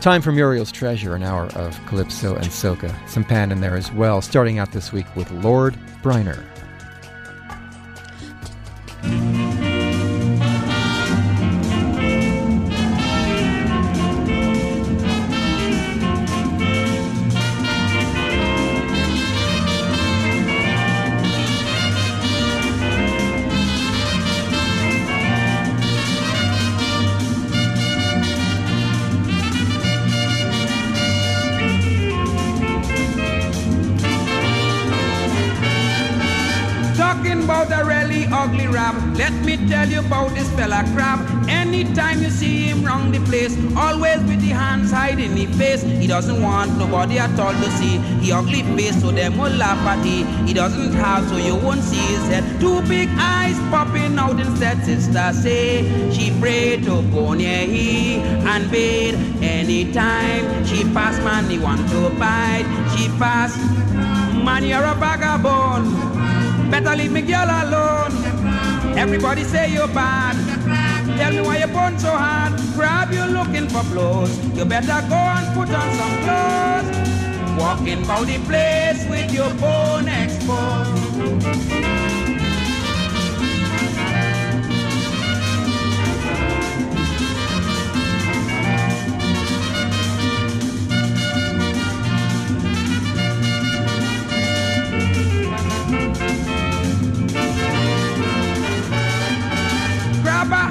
Time for Muriel's Treasure, an hour of calypso and soca. Some pan in there as well, starting out this week with Lord Brynner. To see. He ugly face so them will laugh at he. He doesn't have so you won't see his head. Two big eyes popping out instead. Sister say she pray to go near he and bathe anytime. She pass man he want to bite. She pass man you're a vagabond. Better leave me girl alone. Everybody say you're bad. Tell me why you burn so hard. Grab you looking for blows. You better go and put on some clothes. Walking about the place with your bone exposed.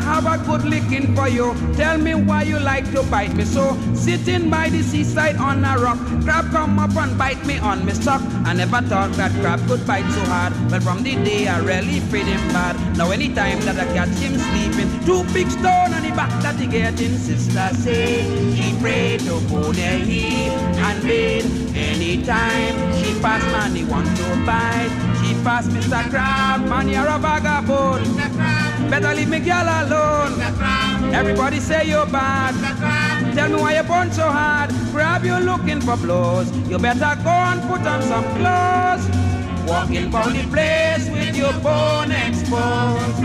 have a good licking for you. Tell me why you like to bite me so. Sitting by the seaside on a rock, crab come up and bite me on me sock. I never thought that crab could bite so hard. But from the day I really feed him bad. Now anytime that I catch him sleeping, two big stone on the back that he getting. Sister say he pray to there he and bathe. Anytime she pass man he want to bite. She pass Mr. Crab, man you're a vagabond. Better leave me girl alone. Everybody say you're bad. Tell me why you burn so hard. Grab you looking for blows. You better go and put on some clothes. Walking down the place with your bone exposed.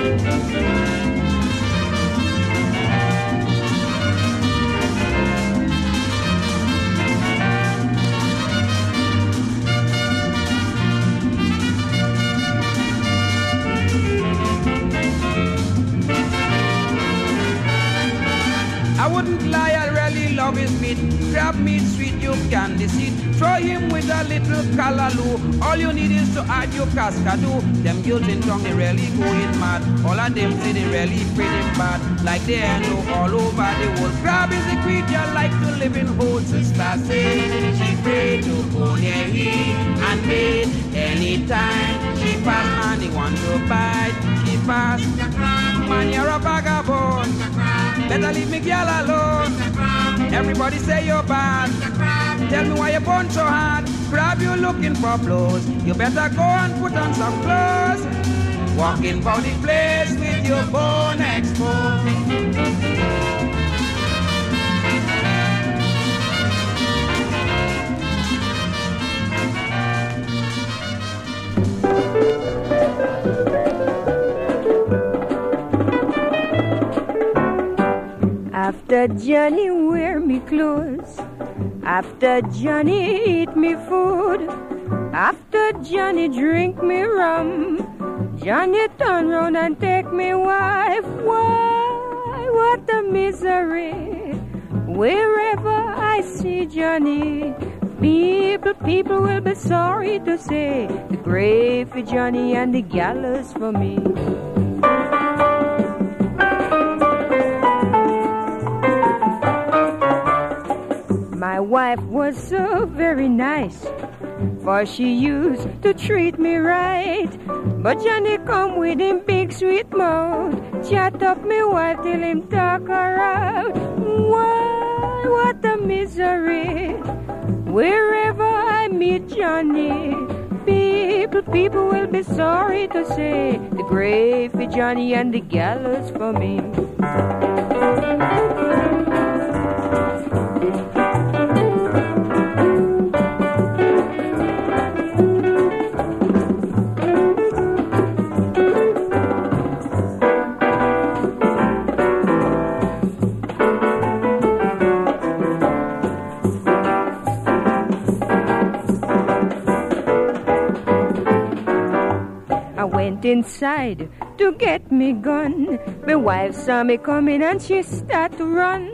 Meat, sweet, you can deceive. Throw him with a little callaloo. All you need is to add your cascadoo. Them in tongue, they really going mad. All of them say they really pretty bad. Like they know all over the world. Crab is a creature like to live in holes. Sister say she pray to him and bathe anytime. She pass and he want to bite. Pass. Man, you're a vagabond. Better leave me girl alone. Everybody say you're bad. Tell me why you burn so hard. Grab you looking for blows. You better go and put on some clothes. Walking about the place with your bone exposed. After Johnny wear me clothes, after Johnny eat me food, after Johnny drink me rum, Johnny turn round and take me wife. Why, what a misery! Wherever I see Johnny, people, people will be sorry to say the grave for Johnny and the gallows for me. Wife was so very nice, for she used to treat me right. But Johnny come with him big sweet mouth, chat up me wife till him talk her out. Why, what a misery! Wherever I meet Johnny, people, people will be sorry to say the grave for Johnny and the gallows for me. Inside to get me gun. My wife saw me coming and she start to run.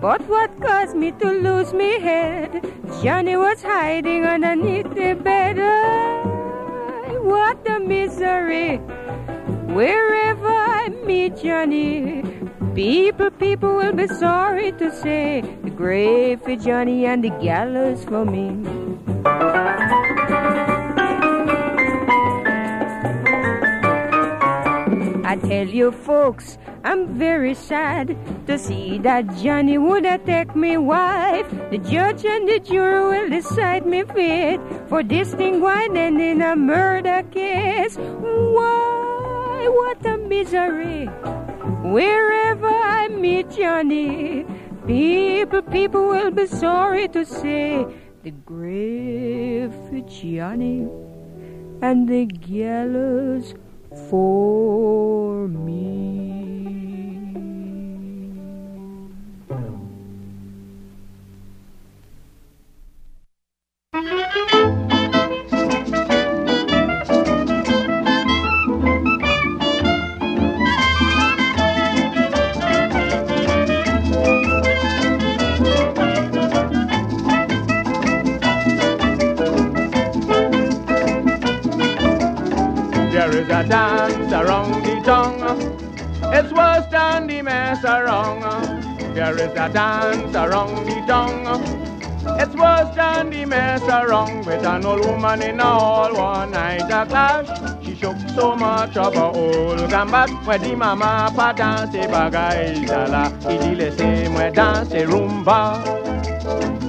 But what caused me to lose me head? Johnny was hiding underneath the bed. Ay, what a misery! Wherever I meet Johnny, people, people will be sorry to say the grave for Johnny and the gallows for me. Tell you, folks, I'm very sad to see that Johnny would attack me wife. The judge and the jury will decide me fit for this thing and in a murder case. Why, what a misery! Wherever I meet Johnny, people, people will be sorry to say the grave for Johnny and the gallows for me. There is a dance around the tongue. It's worse than the mess around. There is a dance around the tongue. It's worse than the mess around with an old woman in a hall one night a clash. She shook so much of her old gambat where the mama pa dance bagay zala. Idi laisse moi danser rumba.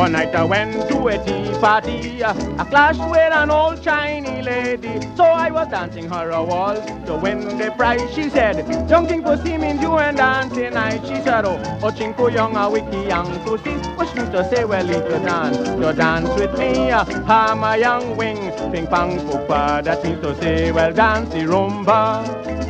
One night I went to a tea party, I clashed with an old Chinese lady. So I was dancing her a waltz to win the prize. She said, Young King Pussy means you and dancing night. She said, Oh, oh Chinko young a wiki young pussy. Which means to say, well, you dance, you dance with me. Ha, my young wing, ping pong poopa. That means to say, well, dance the rumba.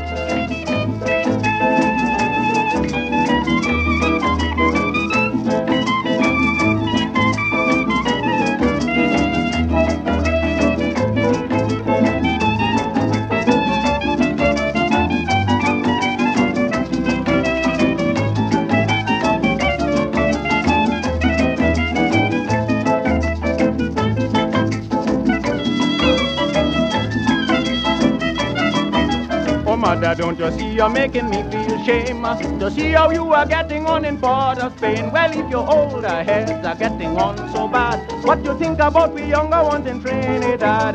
Mother, don't you see you're making me feel shame to see how you are getting on in of Spain? Well, if your older heads are getting on so bad, what you think about we younger ones in Trinidad?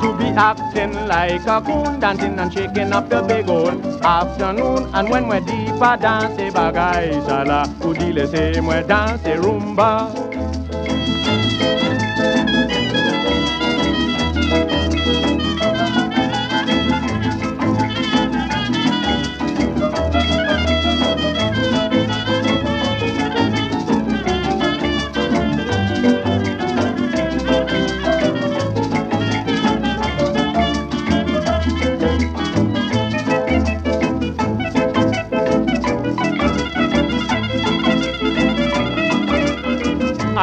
To be acting like a coon, dancing and shaking up your big old afternoon. And when we're deeper, dance bagay sala, udile say we dance rumba.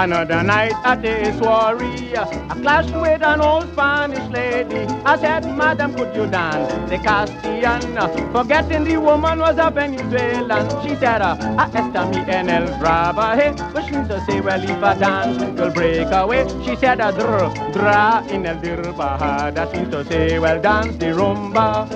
Another night at a soiree, I clashed with an old Spanish lady. I said, Madam, could you dance the Castilian? Forgetting the woman was a Venezuelan. She said, "Ah, esta mi en el trabaje, which means to say, well, if I dance, you'll break away. She said, dr, dra in el dirbaja. That means to say, well, dance the rumba.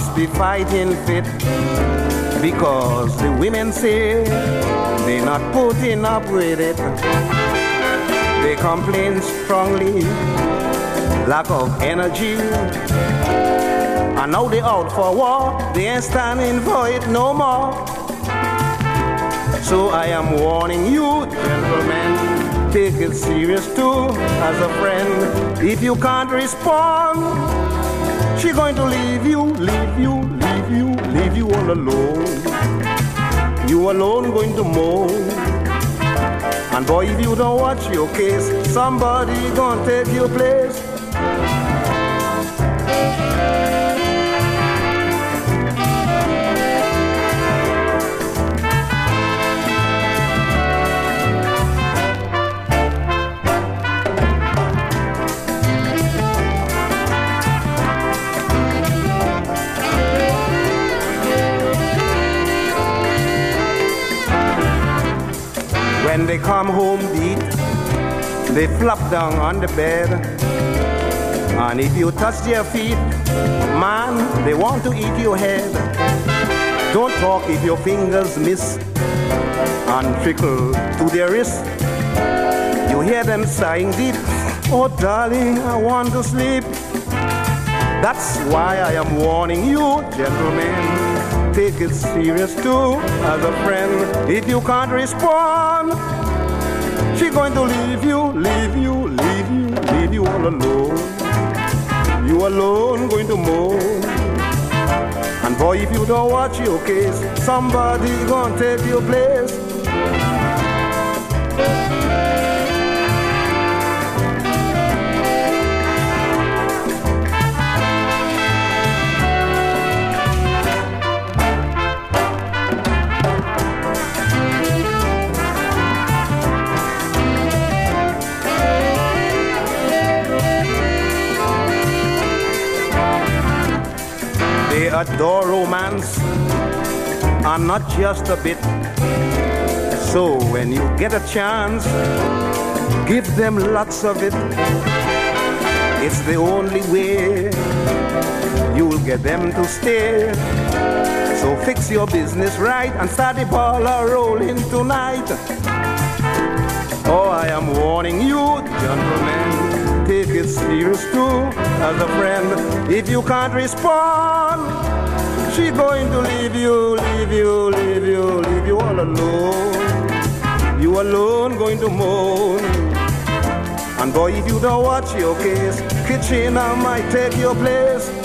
Must be fighting fit because the women say they're not putting up with it. They complain strongly, lack of energy. And now they're out for war, they ain't standing for it no more. So I am warning you, gentlemen, take it serious too as a friend. If you can't respond, she going to leave you, leave you, leave you, leave you all alone. You alone going to moan. And boy, if you don't watch your case, somebody gonna take your place. They come home beat, they flop down on the bed. And if you touch their feet, man, they want to eat your head. Don't talk if your fingers miss and trickle to their wrist. You hear them sighing deep. Oh, darling, I want to sleep. That's why I am warning you, gentlemen take it serious too as a friend. If you can't respond, she's going to leave you, leave you, leave you, leave you all alone. You alone going to moan. And boy, if you don't watch your case, somebody gonna take your place. Adore romance and not just a bit. So when you get a chance, give them lots of it. It's the only way you'll get them to stay. So fix your business right and start the ball rolling tonight. Oh, I am warning you, gentlemen, take it serious too as a friend. If you can't respond, she's going to leave you, leave you, leave you, leave you all alone. You alone going to moan. And boy, if you don't watch your case, Kitchener might take your place.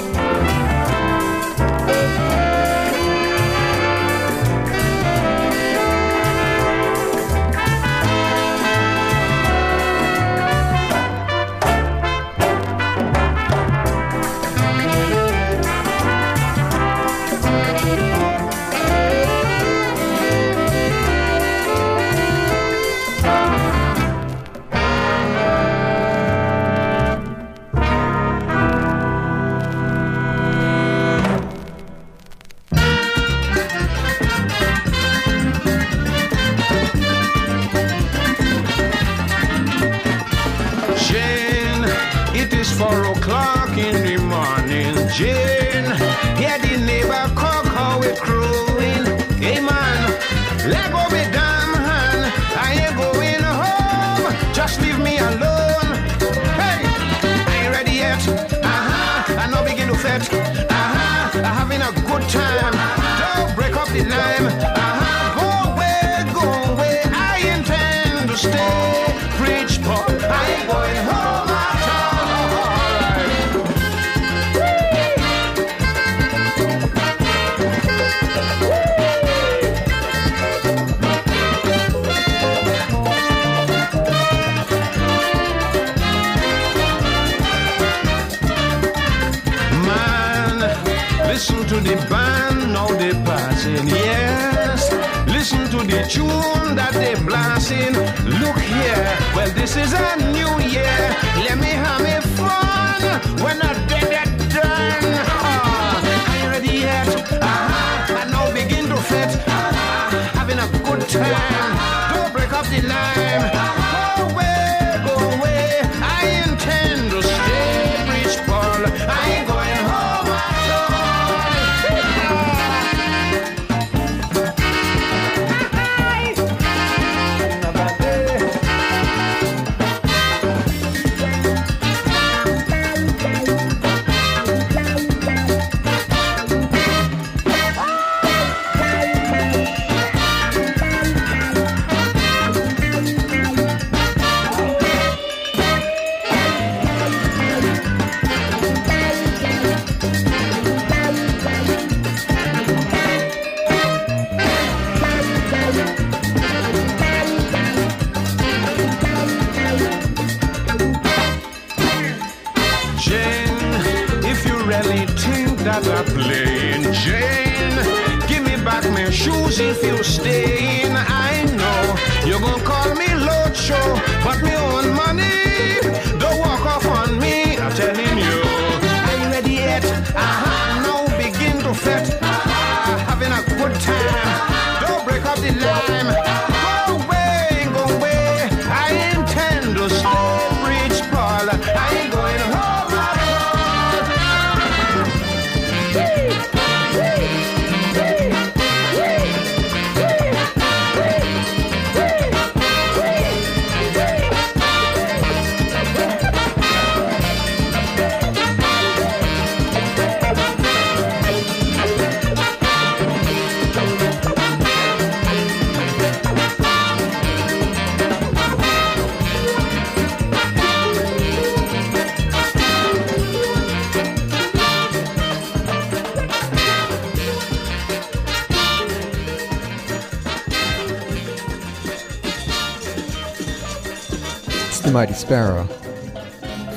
Mighty Sparrow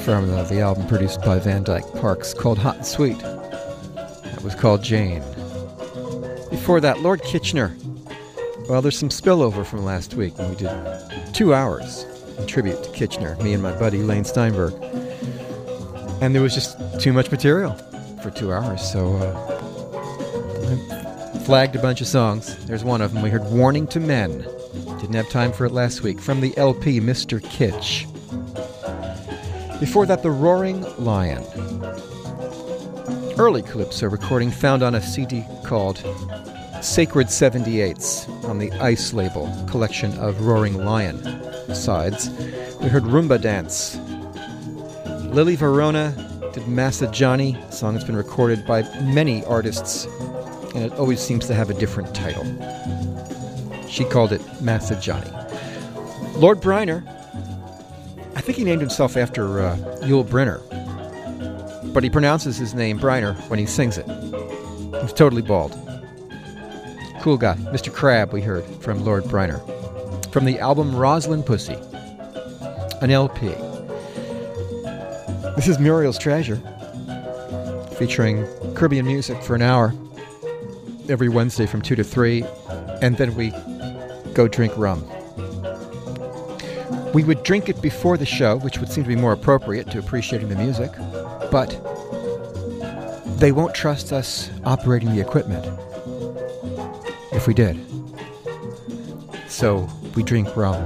from uh, the album produced by Van Dyke Parks called Hot and Sweet. That was called Jane. Before that, Lord Kitchener. Well, there's some spillover from last week when we did two hours in tribute to Kitchener, me and my buddy Lane Steinberg. And there was just too much material for two hours, so uh, I flagged a bunch of songs. There's one of them. We heard Warning to Men. Didn't have time for it last week. From the LP Mr. Kitch. Before that, The Roaring Lion. Early Calypso recording found on a CD called Sacred 78s on the Ice label, collection of Roaring Lion sides. We heard Rhumba Dance. Lili Verona did Massa Johnny, a song that's been recorded by many artists, and it always seems to have a different title. She called it Massa Johnny. Lord Briner, I think he named himself after uh, Yul Brynner, but he pronounces his name Briner when he sings it. He's totally bald. Cool guy. Mr. Crab, we heard from Lord Briner. From the album Roslyn Pussy, an LP. This is Muriel's Treasure, featuring Caribbean music for an hour every Wednesday from 2 to 3, and then we go drink rum. We would drink it before the show, which would seem to be more appropriate to appreciating the music, but they won't trust us operating the equipment if we did. So we drink rum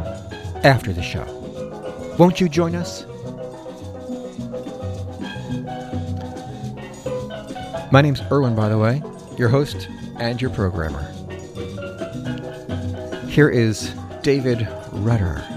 after the show. Won't you join us? My name's Irwin, by the way, your host and your programmer. Here is David Rudder.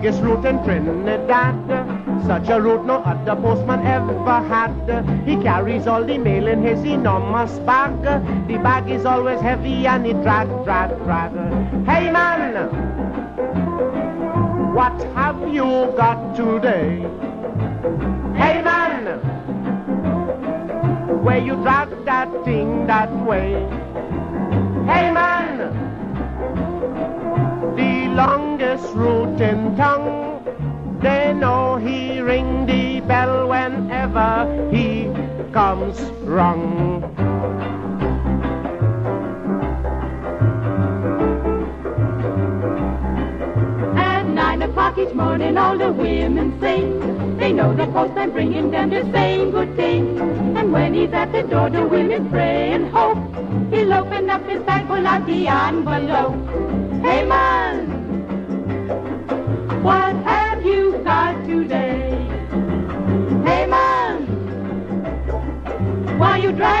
Biggest route in Trinidad. Such a route no other postman ever had. He carries all the mail in his enormous bag. The bag is always heavy and he drag, drag, drag. Hey man, what have you got today? Hey man, where you drag that thing that way? Hey man, the longest route in town. They know he ring the bell whenever he comes wrong. At nine o'clock each morning, all the women sing. They know the postman bringing them the same good thing. And when he's at the door, the women pray and hope he'll open up his bag, pull out the envelope. Hey man, what have you got today? Hey man, why you drag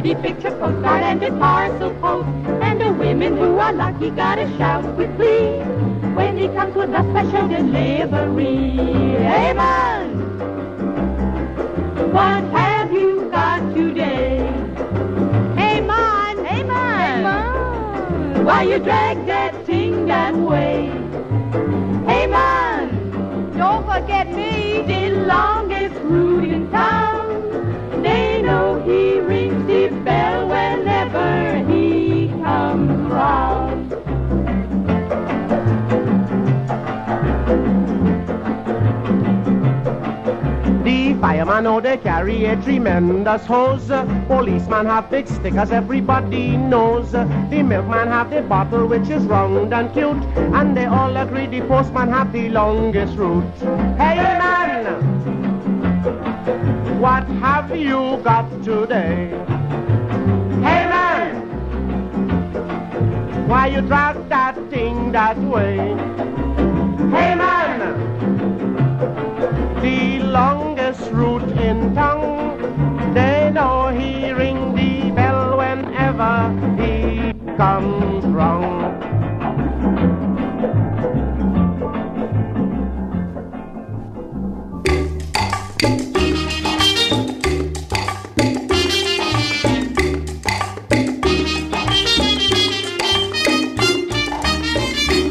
pretty picture postcard and a parcel post. And the women who are lucky gotta shout with glee when he comes with a special delivery. Hey man, what have you got today? Hey man, hey man, why you drag they carry a tremendous hose. Policeman have big stickers, everybody knows. The milkman have the bottle which is round and cute. And they all agree the postman have the longest route. Hey man, what have you got today? Hey man, why you drag that thing that way? Hey man, the longest route in town. They know he ring the bell whenever he comes round.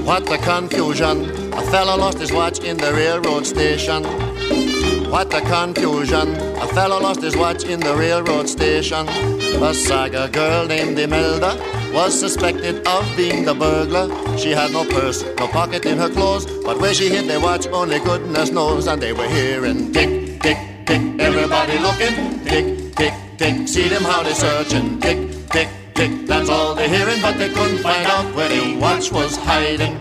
What a confusion. A fellow lost his watch in the railroad station. What a confusion. A fellow lost his watch in the railroad station. A saga girl named Imelda was suspected of being the burglar. She had no purse, no pocket in her clothes, but where she hid their watch, only goodness knows. And they were hearing tick, tick, tick, everybody looking, tick, tick, tick. See them how they searching, tick, tick, tick. That's all they're hearing, but they couldn't find out where the watch was hiding.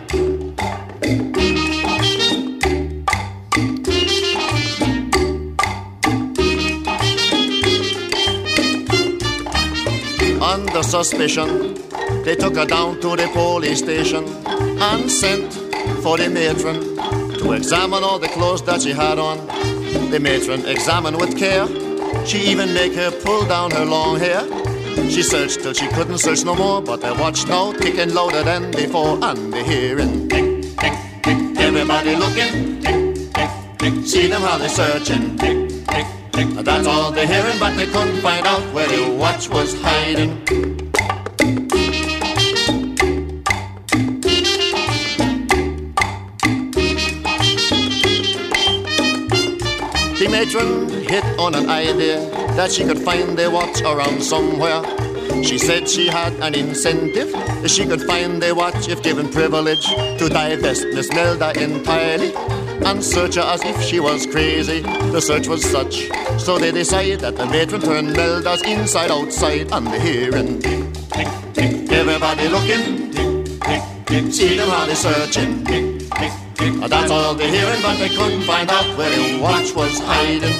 Under suspicion, they took her down to the police station and sent for the matron to examine all the clothes that she had on. The matron examined with care. She even make her pull down her long hair. She searched till she couldn't search no more, but the watch now ticking louder than before, and the hearing tick, tick, tick. Everybody looking, tick, tick, tick. See them how they searching, tick. That's all they're hearing, but they couldn't find out where the watch was hiding. The matron hit on an idea that she could find their watch around somewhere. She said she had an incentive if she could find their watch if given privilege to divest Miss Nelda entirely and search her as if she was crazy. The search was such, so they decided that the matron turned Melda's inside outside and the hearing. Tick, tick, Everybody looking, tick, tick, tick, see them how they searching. tick tick tick. That's all they hearing, but they couldn't find out where the watch was hiding.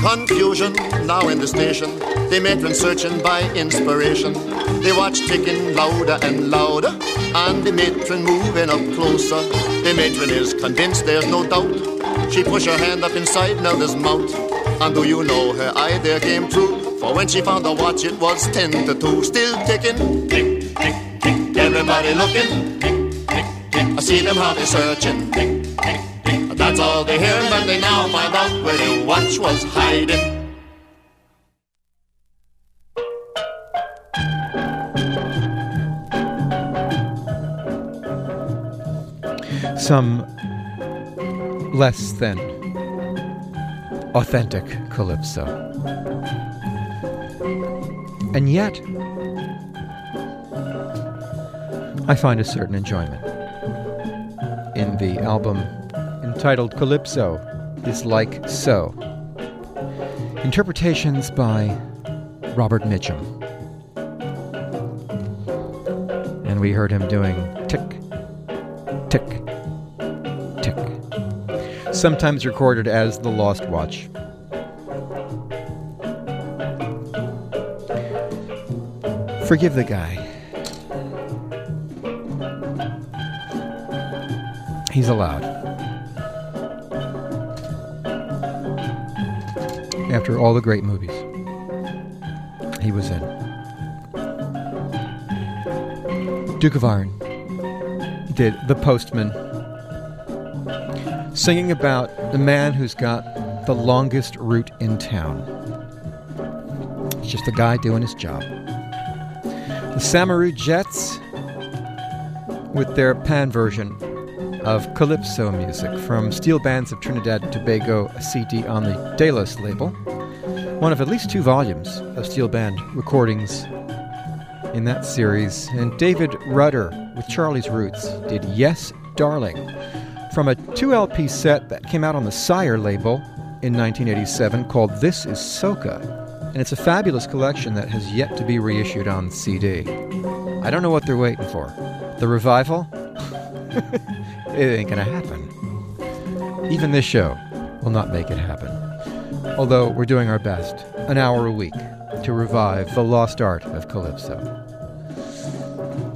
Confusion now in the station. They matron searching by inspiration. They watch ticking louder and louder, and the matron moving up closer. The matron is convinced there's no doubt. She push her hand up inside Nelda's mouth, and do you know her idea came true? For when she found the watch, it was ten to two, still ticking. Tick, tick, tick. Everybody looking. Tick, tick, tick. I see them how they searching. Tick, tick, tick. That's all they hear, but they now find out where the watch was hiding. Some less than authentic calypso. And yet, I find a certain enjoyment in the album entitled Calypso is Like So. Interpretations by Robert Mitchum. And we heard him doing tick, tick. Sometimes recorded as The Lost Watch. Forgive the guy. He's allowed. After all the great movies he was in. Duke of Iron did The Postman, singing about the man who's got the longest route in town. It's just a guy doing his job. The Samaroo Jets, with their pan version of calypso music from Steel Bands of Trinidad and Tobago, a CD on the Delos label, one of at least two volumes of steel band recordings in that series. And David Rudder with Charlie's Roots did Yes, Darling from a 2 LP set that came out on the Sire label in 1987 called This Is Soca. And it's a fabulous collection that has yet to be reissued on CD. I don't know what they're waiting for. The revival? it ain't gonna happen. Even this show will not make it happen. Although we're doing our best, an hour a week, to revive the lost art of Calypso.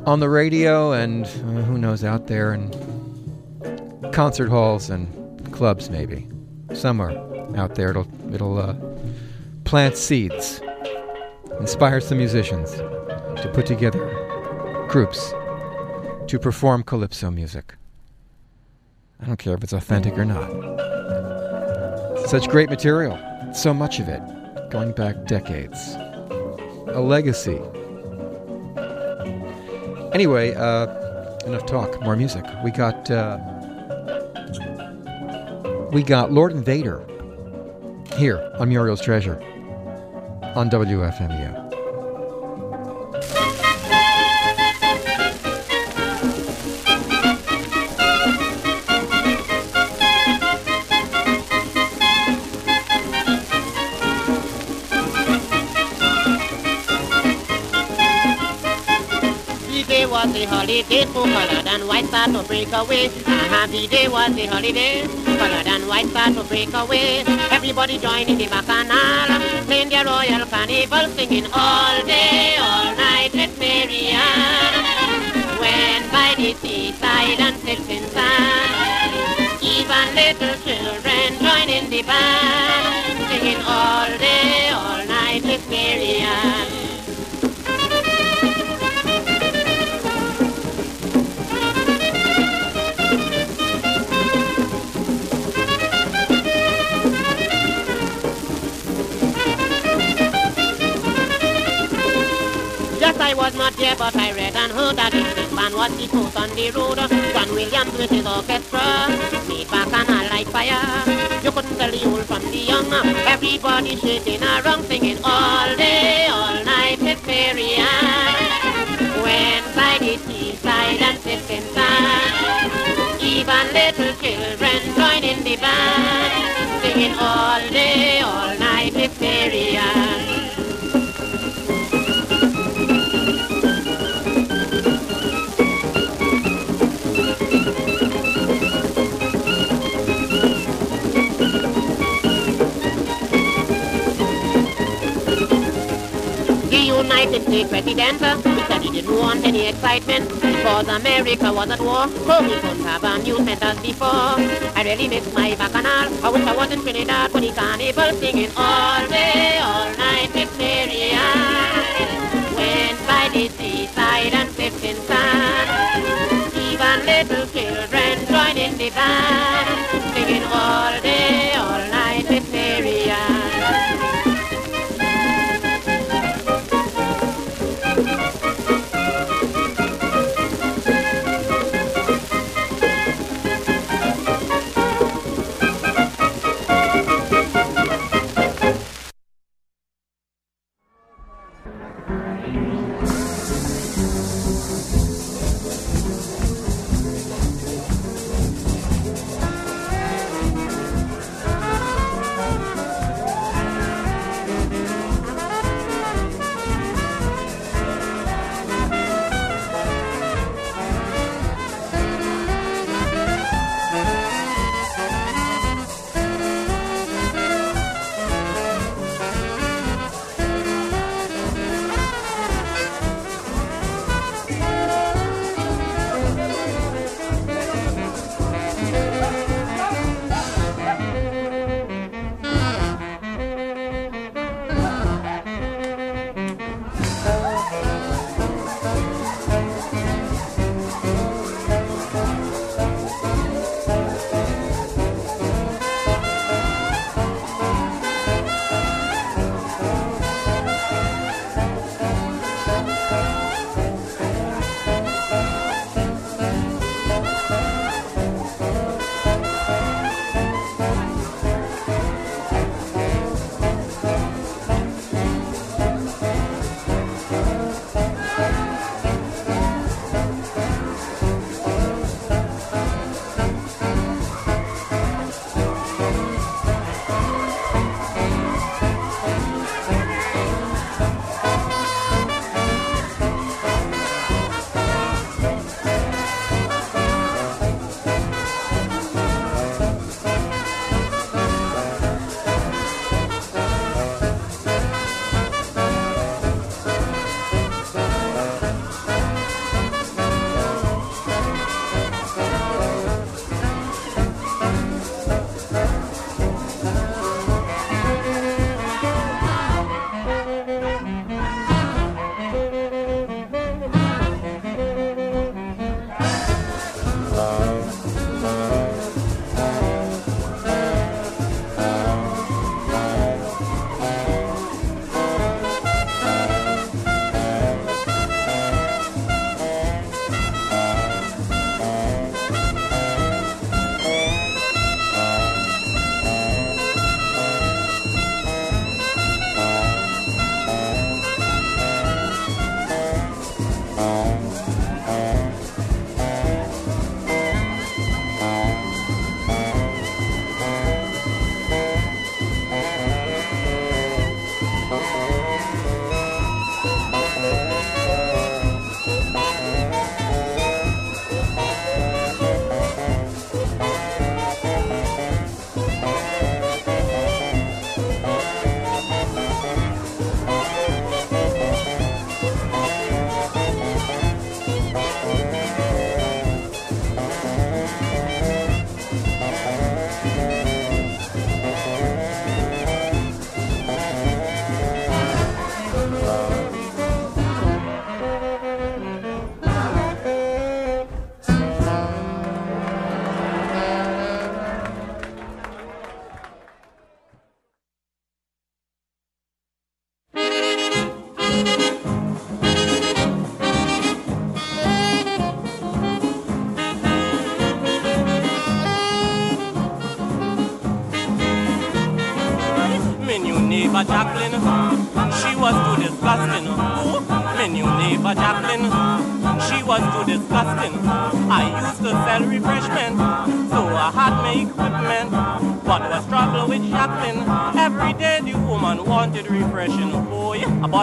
On the radio and uh, who knows out there in concert halls and clubs maybe. Somewhere out there it'll it'll uh, plant seeds, inspire some musicians to put together groups to perform calypso music. I don't care if it's authentic or not. Such great material, so much of it, going back decades. A legacy. Anyway, uh, enough talk, more music. We got uh, we got Lord Invader here on Muriel's Treasure on WFMU. Holiday for colored and white start to break away. A happy day was the holiday, colored and white start to break away. Everybody join in the bacchanal, playing their royal carnival, singing all day, all night, let Marianne. Went by the seaside and silting sand, even little children join in the band, singing all day, all night, let Marianne. Just I was not there, but I read and heard that this man was the fourth on the road. John Williams with his orchestra made bacchanal like fire. You couldn't tell the old from the young. Everybody shaking around, singing all day, all night, hysteria. When by the seaside and sipping sand, even little children join in the band, singing all day, all United States President uh, he didn't want any excitement because America was at war, so we couldn't have amusement as before. I really miss my bacchanal. I wish I was in Trinidad for the carnival singing all day, all night, hysteria. Went by the seaside and sipped in sand. Even little children joined in the band, singing all day,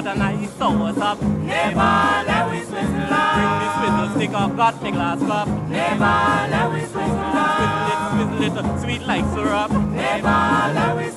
yeah, I nice sour up. Never let we swizzle Bring the swizzle stick up, got me glass cup. Never let we swizzle Swizzle it, swizzle it, sweet like syrup. Never let we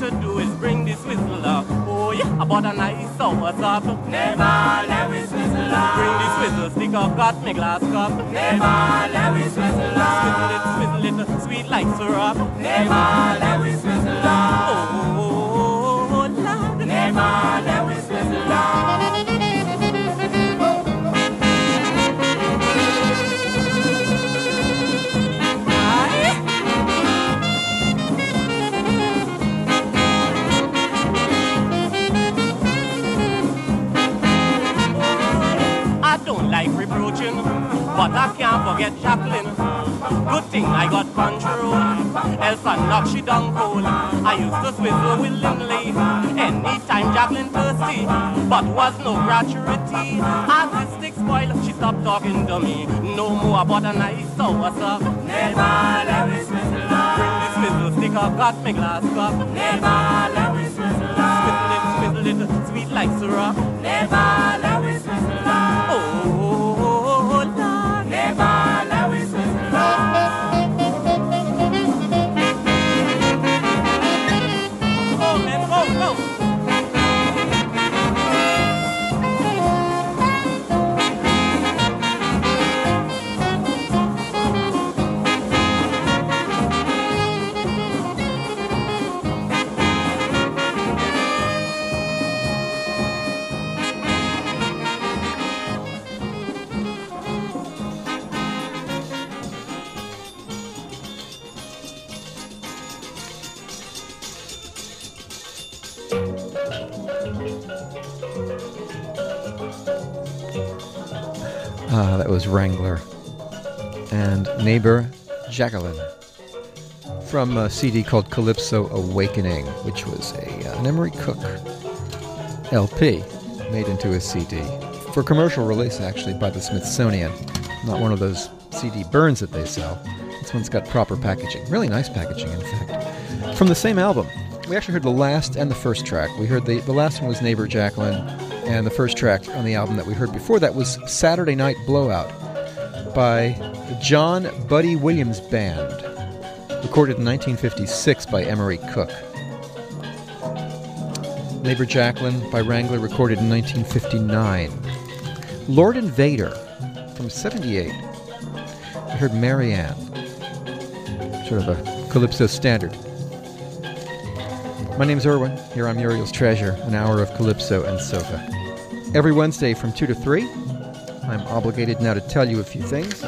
to do is bring this whistle up. Oh yeah, I bought a nice sour up. Never let we swizzle up. Bring this whistle stick up, got me glass cup. Never let we swizzle Swizzle it, swizzle it, sweet like syrup. Never let we swizzle but I can't forget Jacqueline. Good thing I got control, else I knock she down cold. I used to swizzle willingly, anytime Jacqueline thirsty, but was no gratuity. As the stick spoil, she stopped talking to me. No more about a nice sour sup. Never let we swizzle Bring the swizzle stick up, got me glass cup. Never let we swizzle Swizzle it, swizzle it, sweet like syrup. Never let Wrangler and neighbor Jacqueline from a CD called Calypso Awakening, which was a uh, an Emory Cook LP made into a CD for commercial release, actually by the Smithsonian. Not one of those CD burns that they sell. This one's got proper packaging, really nice packaging, in fact. From the same album, we actually heard the last and the first track. We heard the the last one was Neighbor Jacqueline, and the first track on the album that we heard before that was Saturday Night Blowout by the John Buddy Williams Band, recorded in 1956 by Emory Cook. Neighbor Jacqueline by Wrangler, recorded in 1959. Lord Invader from 78. We heard Mary Ann, sort of a Calypso standard. My name's Irwin. Here on Muriel's Treasure, an hour of Calypso and Soca. Every Wednesday from 2 to 3, I'm obligated now to tell you a few things.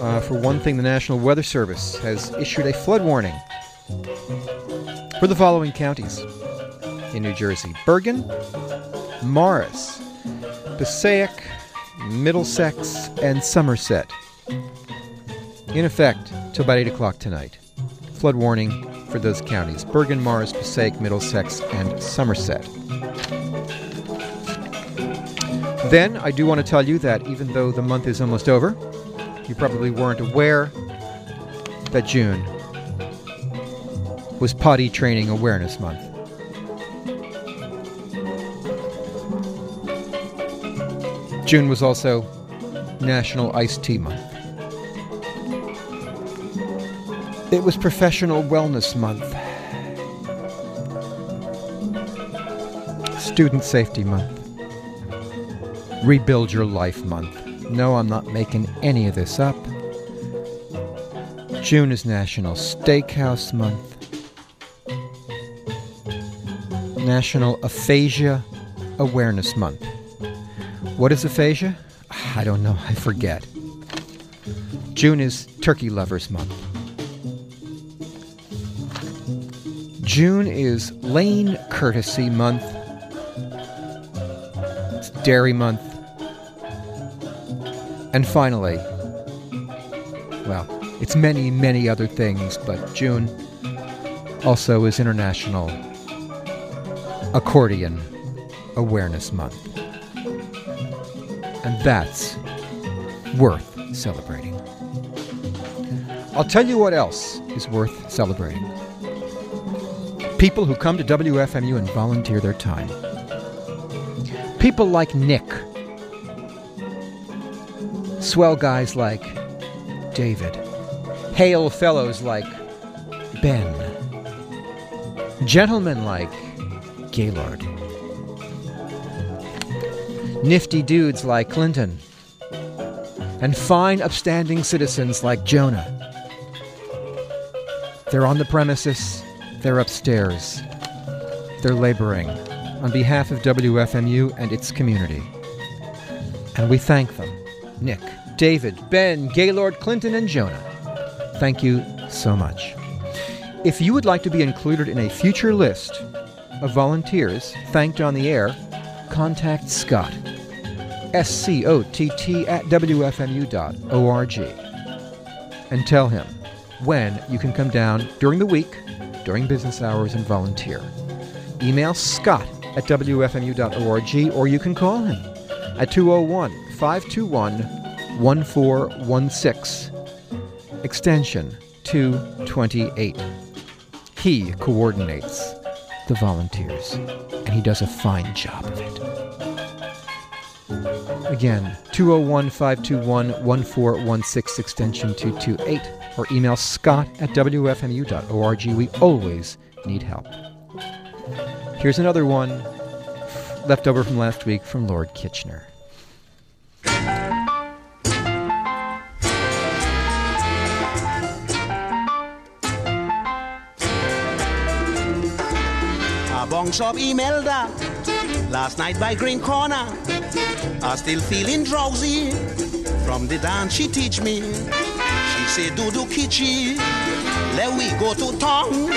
Uh, for one thing, the National Weather Service has issued a flood warning for the following counties in New Jersey Bergen, Morris, Passaic, Middlesex, and Somerset. In effect till about 8 o'clock tonight. Flood warning for those counties Bergen, Morris, Passaic, Middlesex, and Somerset. Then, I do want to tell you that even though the month is almost over, you probably weren't aware that June was Potty Training Awareness Month. June was also National Iced Tea Month. It was Professional Wellness Month. Student Safety Month. Rebuild Your Life Month. No, I'm not making any of this up. June is National Steakhouse Month. National Aphasia Awareness Month. What is aphasia? I don't know, I forget. June is Turkey Lovers Month. June is Lane Courtesy Month. It's Dairy Month. And finally, well, it's many, many other things, but June also is International Accordion Awareness Month. And that's worth celebrating. I'll tell you what else is worth celebrating. People who come to WFMU and volunteer their time. People like Nick. Swell guys like David. Hail fellows like Ben. Gentlemen like Gaylord. Nifty dudes like Clinton. And fine, upstanding citizens like Jonah. They're on the premises, they're upstairs. They're laboring on behalf of WFMU and its community. And we thank them Nick, David, Ben, Gaylord, Clinton, and Jonah. Thank you so much. If you would like to be included in a future list of volunteers thanked on the air, contact Scott. S C O T T at WFMU.org. And tell him when you can come down during the week, during business hours, and volunteer. Email Scott at WFMU.org or you can call him at 201 521 1416, extension 228. He coordinates the volunteers, and he does a fine job of it. Again, 201 521 1416, extension 228, or email scott at wfmu.org. We always need help. Here's another one left over from last week from Lord Kitchener. A bunch of Imelda last night by Green Corner. I still feeling drowsy from the dance she teach me. Say, Dudu Kichi, let we go to town.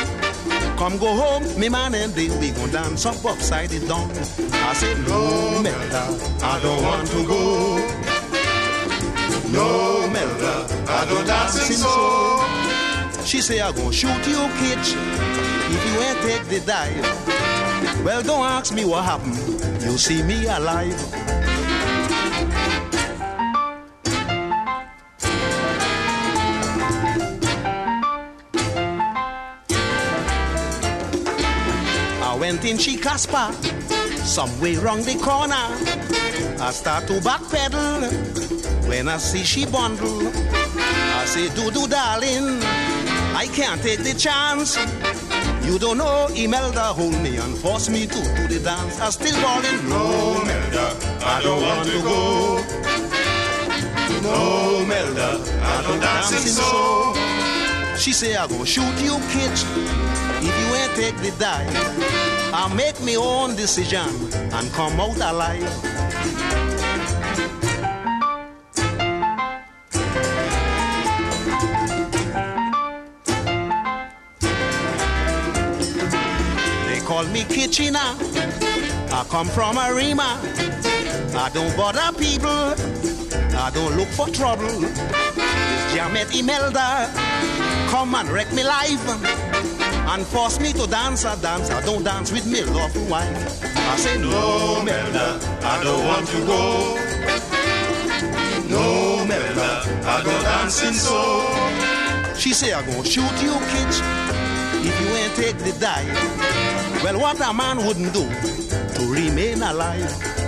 Come go home, me man, and then we gon' dance up upside the down. I say, No, Melda, I don't want to go. No, Melda, I don't dancing so. She say, I gon' shoot you, kitch, if you ain't take the dive. Well, don't ask me what happened. You see me alive. Went in she Casper, somewhere round the corner. I start to backpedal when I see she bundle. I say, doo doo darling, I can't take the chance. You don't know Imelda hold me and force me to do the dance. I still calling, no Melda, I don't want to go. No Melda, I don't dancing so. She say I go shoot you Kitch if you ain't take the dive. I'll make my own decision and come out alive. They call me Kitchener. I come from Arima. I don't bother people. I don't look for trouble. This Jamet Imelda come and wreck me life and force me to dance. I dance. I don't dance with me love lawful wife. I say no, Melda. I don't want to go. No, Melda. I go dancing so. She say I gonna shoot you, Kitch, if you ain't take the dive. Well, what a man wouldn't do to remain alive.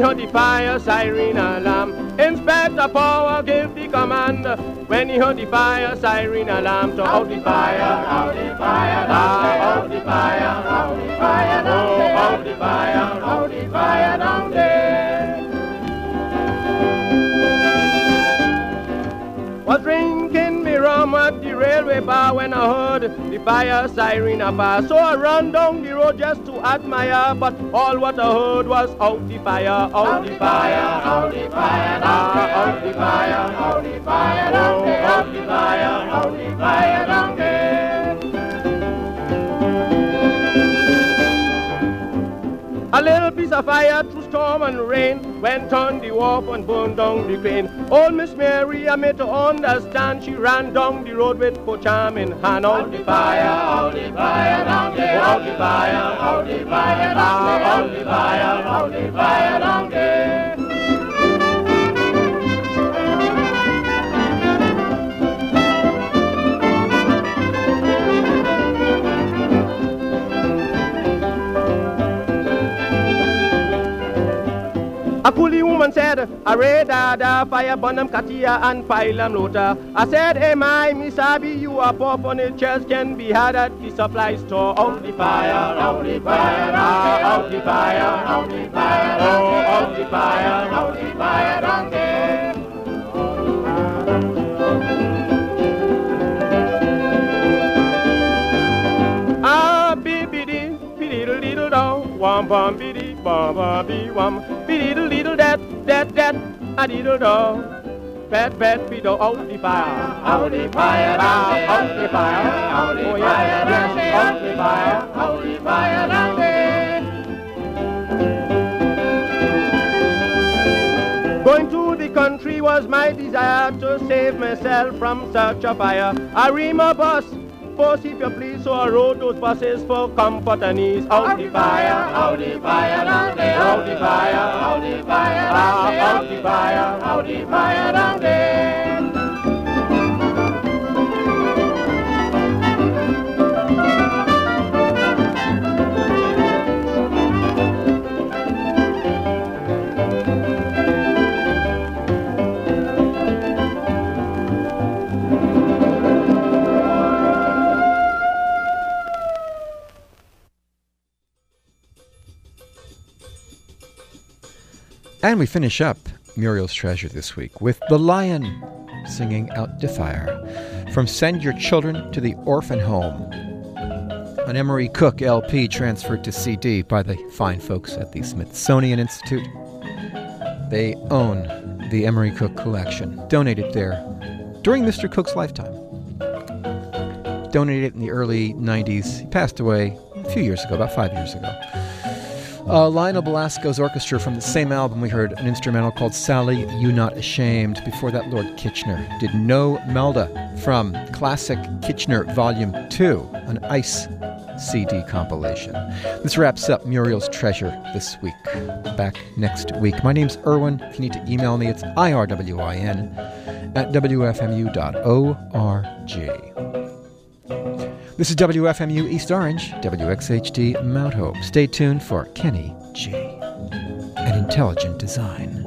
Heard the fire siren alarm. Inspector Power give the command when he heard the fire siren alarm. So out the fire, out the fire, out the bar when I heard the fire siren pass. So I run down the road just to admire, but all what I heard was out the fire, out the fire, out the fire, out the fire, out the fire, out the fire, out the fire down there. A little piece of fire through storm and rain went on the wharf and burned down the crane. Old Miss Mary, I made to understand, she ran down the road with poor charm in hand. Out the fire, out the fire down there, out the fire, out the fire down there, out the fire, out the fire down there. A coolie woman said, I read da fire burn them katia and them lota. I said, hey my, me sabi you are poor furnitures can be had at the supply store. Out the fire, out the fire, out the fire, out the fire, out the fire, out the fire down there. Ah, biddy, biddy, little down, wam bum biddy, bum bum wam, biddy, little that, that, that, a diddle dog. Pat, pat, be out the fire, out the fire, out the fire, out the oh, fire, out the fire, out the fire. Going to the country was my desire to save myself from such a fire. I ream a bus, force if you please, so I rode those buses for comfort and ease. Out the fire, out the fire, down there, out the fire, out the fire, out the fire, out the fire, down there. And we finish up Muriel's Treasure this week with The Lion singing Out to Fire from Send Your Children to the Orphan Home. An Emory Cook LP transferred to CD by the fine folks at the Smithsonian Institute. They own the Emory Cook collection, donated there during Mr. Cook's lifetime. Donated in the early 90s. He passed away a few years ago, about five years ago. Uh, Lionel Belasco's orchestra from the same album, we heard an instrumental called Sally, You Not Ashamed. Before that, Lord Kitchener did No Melda from Klassic Kitchener Volume 2, an ICE CD compilation. This wraps up Muriel's Treasure this week. Back next week. My name's Irwin. If you need to email me, it's irwin at wfmu.org. This is WFMU East Orange, WXHD Mount Hope. Stay tuned for Kenny G and Intelligent Design.